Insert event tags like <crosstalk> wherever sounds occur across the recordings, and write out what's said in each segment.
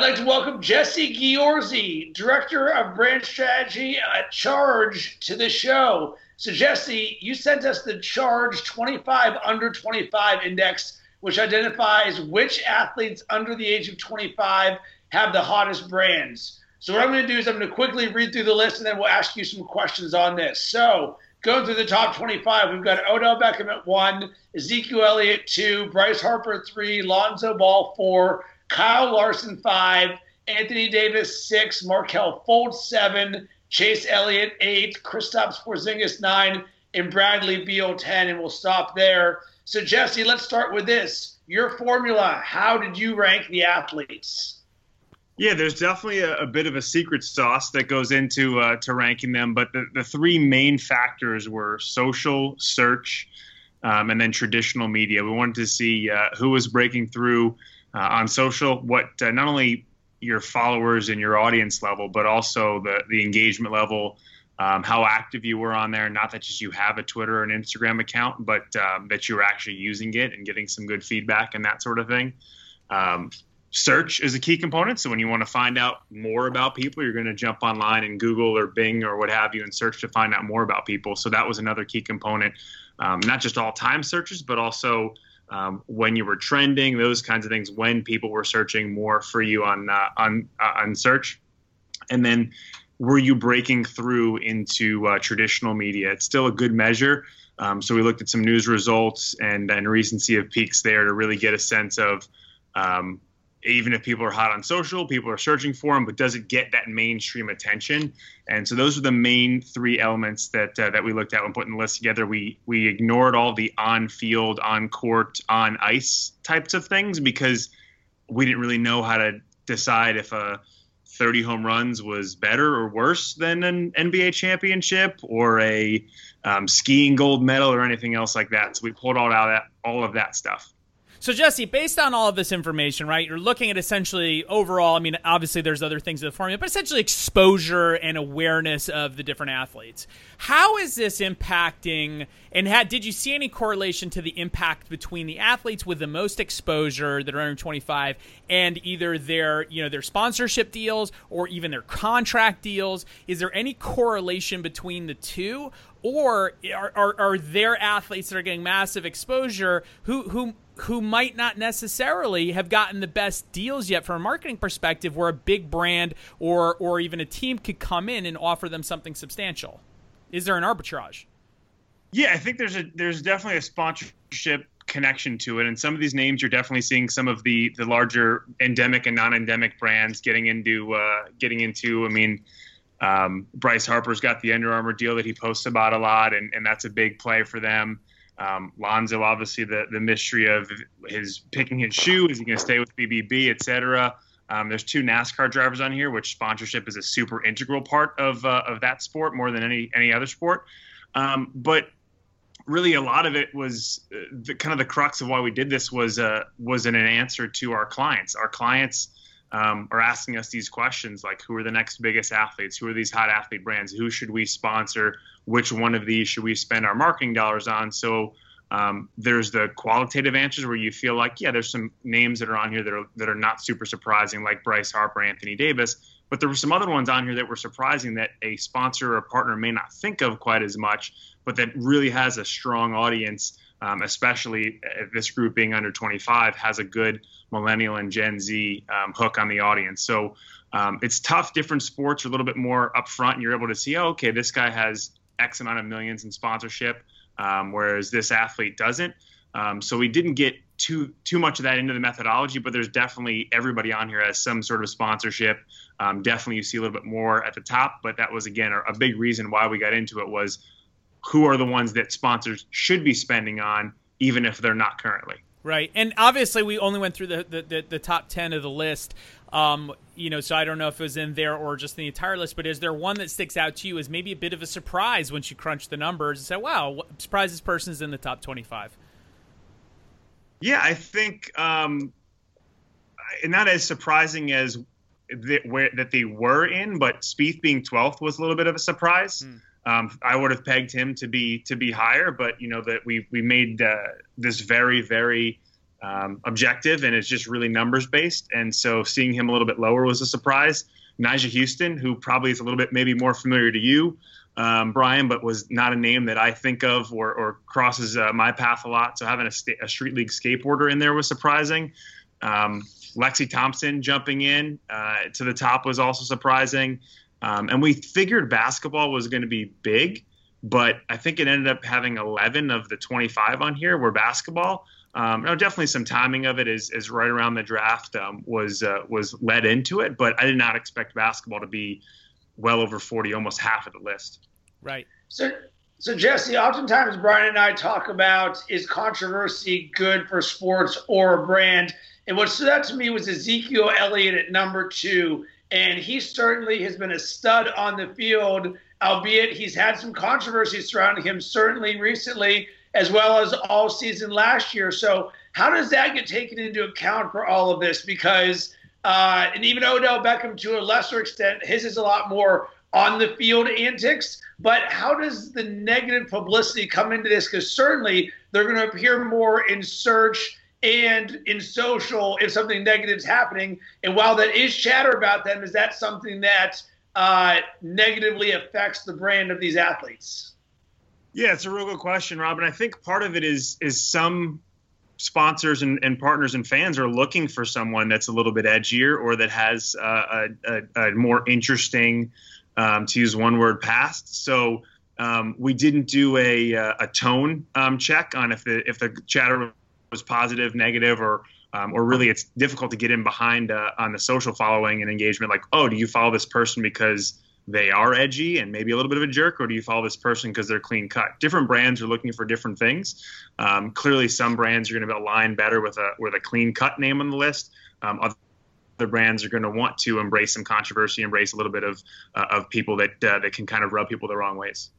I'd like to welcome Jesse Giorgi, Director of Brand Strategy at Charge, to the show. So, Jesse, you sent us the Charge 25 under 25 index, which identifies which athletes under the age of 25 have the hottest brands. So, what I'm going to do is I'm going to quickly read through the list and then we'll ask you some questions on this. So, going through the top 25, we've got Odell Beckham at one, Ezekiel Elliott two, Bryce Harper three, Lonzo Ball four, Kyle Larson five, Anthony Davis six, Markelle Fultz seven, Chase Elliott eight, Kristaps Porzingis nine, and Bradley Beal ten, and we'll stop there. So Jesse, let's start with this. Your formula. How did you rank the athletes? Yeah, there's definitely a, a, bit of a secret sauce that goes into uh, to ranking them, but the, the three main factors were social, search, um, and then traditional media. We wanted to see uh, who was breaking through uh, on social, what uh, not only your followers and your audience level, but also the the engagement level, um, how active you were on there. Not that just you have a Twitter or an Instagram account, but um, that you were actually using it and getting some good feedback and that sort of thing. Um, search is a key component. So when you want to find out more about people, you're going to jump online and Google or Bing or what have you and search to find out more about people. So that was another key component. Um, not just all time searches, but also um, when you were trending, those kinds of things. When people were searching more for you on uh, on uh, on search, and then were you breaking through into uh, traditional media? It's still a good measure. Um, so we looked at some news results and and recency of peaks there to really get a sense of um, even if people are hot on social, people are searching for them, but does it get that mainstream attention? And so those are the main three elements that uh, that we looked at when putting the list together. We we ignored all the on field, on court, on ice types of things because we didn't really know how to decide if a 30 home runs was better or worse than an NBA championship or a um, skiing gold medal or anything else like that. So we pulled all out that all of that stuff. So, Jesse, based on all of this information, right, you're looking at essentially overall, I mean, obviously there's other things in the formula, but essentially exposure and awareness of the different athletes. How is this impacting, and had, did you see any correlation to the impact between the athletes with the most exposure that are under 25 and either their, you know, their sponsorship deals or even their contract deals? Is there any correlation between the two? Or are, are, are there athletes that are getting massive exposure who, who who might not necessarily have gotten the best deals yet from a marketing perspective where a big brand or or even a team could come in and offer them something substantial. Is there an arbitrage? Yeah i think there's a there's definitely a sponsorship connection to it. And some of these names you're definitely seeing some of the the larger endemic and non-endemic brands getting into uh, getting into. I mean um, Bryce Harper's got the Under Armour deal that he posts about a lot, and, and that's a big play for them. Um, Lonzo, obviously, the, the mystery of his picking his shoe. Is he going to stay with BBB, et cetera? Um, there's two NASCAR drivers on here, which sponsorship is a super integral part of, uh, of that sport more than any, any other sport. Um, but really, a lot of it was uh, the, kind of the crux of why we did this was, uh, was an answer to our clients. Our clients um, are asking us these questions like who are the next biggest athletes? Who are these hot athlete brands? Who should we sponsor? Which one of these should we spend our marketing dollars on? So um, there's the qualitative answers where you feel like yeah there's some names that are on here that are that are not super surprising like bryce harper anthony davis but there were some other ones on here that were surprising that a sponsor or a partner may not think of quite as much but that really has a strong audience um, especially this group being under 25, has a good millennial and Gen Z um, hook on the audience. So um, it's tough. Different sports are a little bit more upfront, and you're able to see, oh, okay, this guy has X amount of millions in sponsorship, um, whereas this athlete doesn't. Um, so we didn't get too too much of that into the methodology, but there's definitely everybody on here has some sort of sponsorship. Um, definitely, you see a little bit more at the top, but that was again a, a big reason why we got into it was who are the ones that sponsors should be spending on, even if they're not currently. Right, and obviously we only went through the the, the, the top ten of the list. Um, you know, so I don't know if it was in there or just the entire list. But is there one that sticks out to you as maybe a bit of a surprise once you crunch the numbers and say, "Wow, what, surprise this person's in the top 25"? Yeah, I think, um, not as surprising as that, where, that they were in, but Spieth being 12th was a little bit of a surprise. Hmm. Um, I would have pegged him to be to be higher, but you know that we we made uh, this very very um, objective and it's just really numbers based. And so seeing him a little bit lower was a surprise. Nyjah Huston, who probably is a little bit maybe more familiar to you, um, Brian, but was not a name that I think of or, or crosses uh, my path a lot. So having a, sta- a, street league skateboarder in there was surprising. Um, Lexi Thompson jumping in uh, to the top was also surprising. Um, and we figured basketball was going to be big, but I think it ended up having 11 of the 25 on here were basketball. Um, no, definitely some timing of it is is right around the draft um, was uh, was led into it, but I did not expect basketball to be well over 40, almost half of the list. Right. So, so Jesse, oftentimes Brian and I talk about is controversy good for sports or a brand? And what stood out to me was Ezekiel Elliott at number two. And he certainly has been a stud on the field, albeit he's had some controversy surrounding him, certainly recently, as well as all season last year. So, how does that get taken into account for all of this? Because, uh, and even Odell Beckham to a lesser extent, his is a lot more on the field antics. But how does the negative publicity come into this? Because certainly they're going to appear more in search and in social if something negative is happening. And while that is chatter about them, is that something that uh, negatively affects the brand of these athletes? Yeah, it's a real good question, Robin. I think part of it is is some sponsors and, and partners and fans are looking for someone that's a little bit edgier or that has uh, a, a, a, more interesting, um, to use one word, past. So um, we didn't do a, uh, a tone um, check on if the if the chatter was positive, negative, or um, or really it's difficult to get in behind uh, on the social following and engagement. Like, oh, do you follow this person because they are edgy and maybe a little bit of a jerk, or do you follow this person because they're clean cut? Different brands are looking for different things. Um, clearly, some brands are going to align better with a with a clean cut name on the list. Um, other brands are going to want to embrace some controversy, embrace a little bit of uh, of people that uh, that can kind of rub people the wrong ways.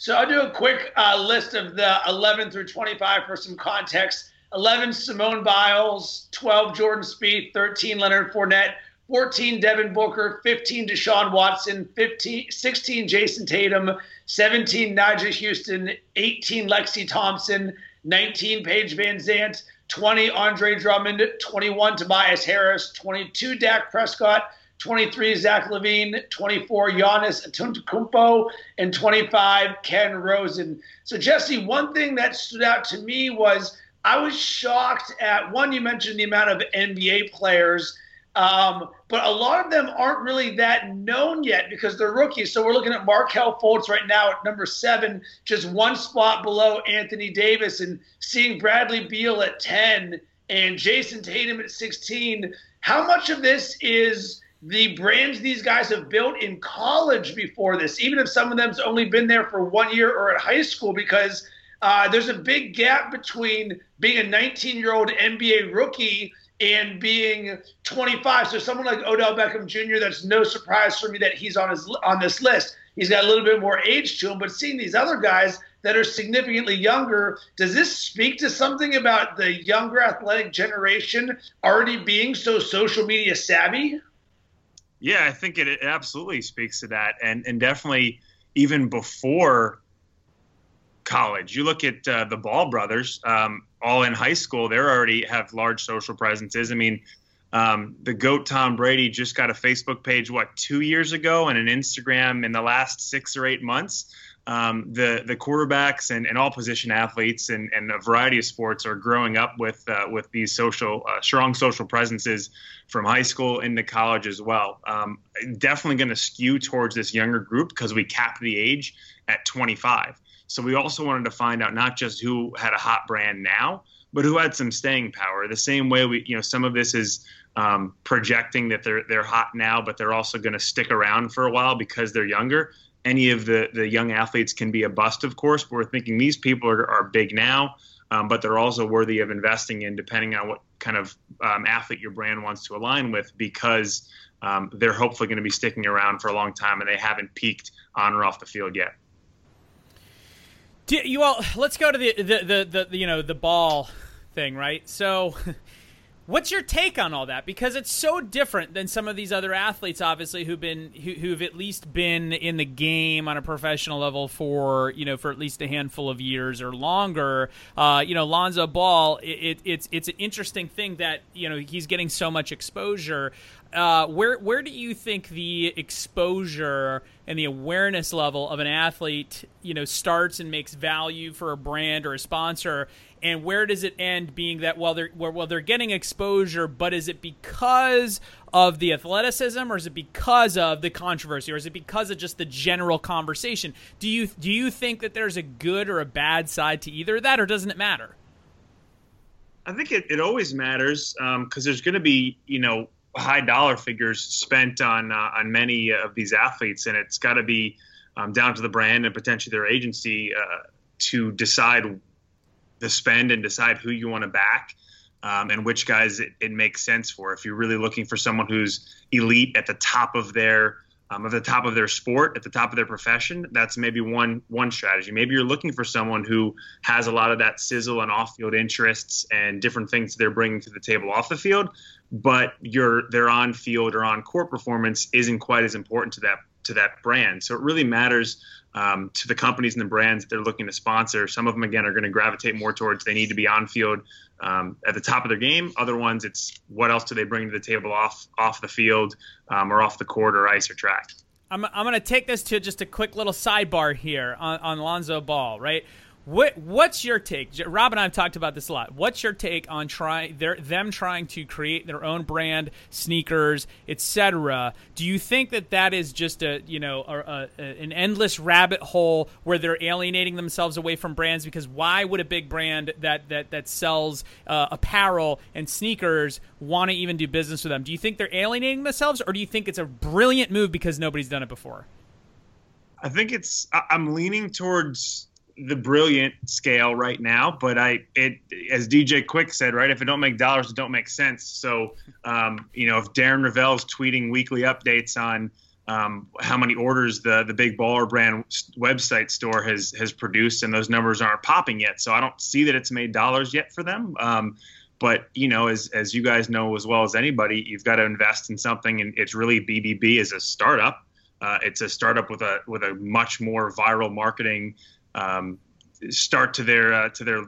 So I'll do a quick uh, list of the 11 through 25 for some context. 11 Simone Biles, 12 Jordan Spieth, 13 Leonard Fournette, 14 Devin Booker, 15 Deshaun Watson, 15, 16 Jayson Tatum, 17 Nyjah Huston, 18 Lexi Thompson, 19 Paige VanZant, 20 Andre Drummond, 21 Tobias Harris, 22 Dak Prescott, 23 Zach LaVine, 24 Giannis Antetokounmpo, and 25 Ken Rosen. So Jesse, one thing that stood out to me was I was shocked at one. You mentioned the amount of NBA players, um, but a lot of them aren't really that known yet because they're rookies. So we're looking at Markelle Fultz right now at number seven, just one spot below Anthony Davis, and seeing Bradley Beal at ten and Jayson Tatum at sixteen. How much of this is the brands these guys have built in college before this, even if some of them's only been there for one year or at high school, because uh, there's a big gap between being a 19 year old NBA rookie and being 25. So someone like Odell Beckham Jr. That's no surprise for me that he's on his on this list. He's got a little bit more age to him, but seeing these other guys that are significantly younger, does this speak to something about the younger athletic generation already being so social media savvy? Yeah, I think it, it absolutely speaks to that, and and definitely even before college. You look at uh, the Ball brothers, um, all in high school, they already have large social presences. I mean, um, the GOAT Tom Brady just got a Facebook page, what, two years ago, and an Instagram in the last six or eight months. Um, the the quarterbacks and, and all position athletes and, and a variety of sports are growing up with uh, with these social uh, strong social presences from high school into college as well. Um, definitely going to skew towards this younger group because we cap the age at 25. So we also wanted to find out not just who had a hot brand now, but who had some staying power. The same way we, you know, some of this is um, projecting that they're they're hot now, but they're also going to stick around for a while because they're younger. Any of the the young athletes can be a bust, of course, but we're thinking these people are, are big now, um, but they're also worthy of investing in, depending on what kind of um, athlete your brand wants to align with, because um, they're hopefully going to be sticking around for a long time and they haven't peaked on or off the field yet. Do you all let's go to the the, the the you know the ball thing, right? So <laughs> What's your take on all that? Because it's so different than some of these other athletes, obviously, who've been who, who've at least been in the game on a professional level for you know for at least a handful of years or longer. Uh, you know, Lonzo Ball. It, it, it's it's an interesting thing that you know he's getting so much exposure. Uh, where where do you think the exposure and the awareness level of an athlete, you know, starts and makes value for a brand or a sponsor, and where does it end? Being that while they're while they're getting exposure, but is it because of the athleticism, or is it because of the controversy, or is it because of just the general conversation? Do you do you think that there's a good or a bad side to either of that, or doesn't it matter? I think it, it always matters because um, there's going to be you know high dollar figures spent on uh, on many of these athletes, and it's got to be um, down to the brand and potentially their agency uh, to decide the spend and decide who you want to back. Um, and which guys it, it, makes sense for. If you're really looking for someone who's elite at the top of their um, at the top of their sport, at the top of their profession, that's maybe one one strategy. Maybe you're looking for someone who has a lot of that sizzle and off-field interests and different things they're bringing to the table off the field but your their on field or on court performance isn't quite as important to that to that brand. So it really matters um, to the companies and the brands that they're looking to sponsor. Some of them again are going to gravitate more towards they need to be on field um, at the top of their game. Other ones, it's what else do they bring to the table off off the field um, or off the court or ice or track. I'm, I'm going to take this to just a quick little sidebar here on, on Lonzo Ball, right? What what's your take? Rob and I have talked about this a lot. What's your take on trying them trying to create their own brand, sneakers, etc. Do you think that that is just a you know a, a, an endless rabbit hole where they're alienating themselves away from brands? Because why would a big brand that that that sells uh, apparel and sneakers want to even do business with them? Do you think they're alienating themselves, or do you think it's a brilliant move because nobody's done it before? I think it's. I'm leaning towards the brilliant scale right now, but I it as DJ Quik said, right? If it don't make dollars, it don't make sense. So, um, you know, if Darren Rovell's tweeting weekly updates on um, how many orders the the Big Baller Brand website store has has produced, and those numbers aren't popping yet, so I don't see that it's made dollars yet for them. Um, but you know, as as you guys know as well as anybody, you've got to invest in something, and it's really BBB is a startup. Uh, it's a startup with a with a much more viral marketing um, start to their uh, to their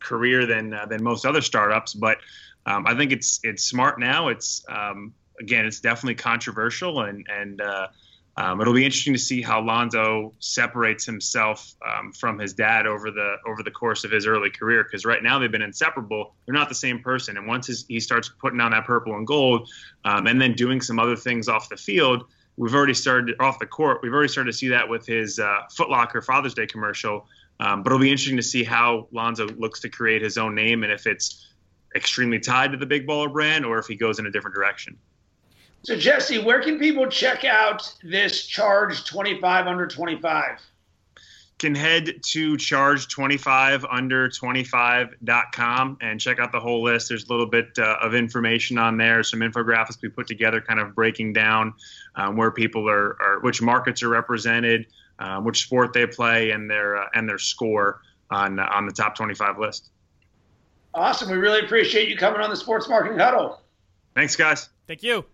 career than uh, than most other startups. But um, I think it's it's smart now. It's um, again, it's definitely controversial, and and uh, um, it'll be interesting to see how Lonzo separates himself um, from his dad over the over the course of his early career. Because right now they've been inseparable. They're not the same person. And once his, he starts putting on that purple and gold, um, and then doing some other things off the field we've already started off the court. We've already started to see that with his uh, Footlocker Father's Day commercial. Um, but it'll be interesting to see how Lonzo looks to create his own name and if it's extremely tied to the Big Baller brand or if he goes in a different direction. So Jesse, where can people check out this Charge 25 under 25? Can head to charge25under25.com and check out the whole list. There's a little bit uh, of information on there, some infographics we put together, kind of breaking down um, where people are, are, which markets are represented, um, which sport they play, and their uh, and their score on uh, on the top 25 list. Awesome. We really appreciate you coming on the Sports Marketing Huddle. Thanks, guys. Thank you.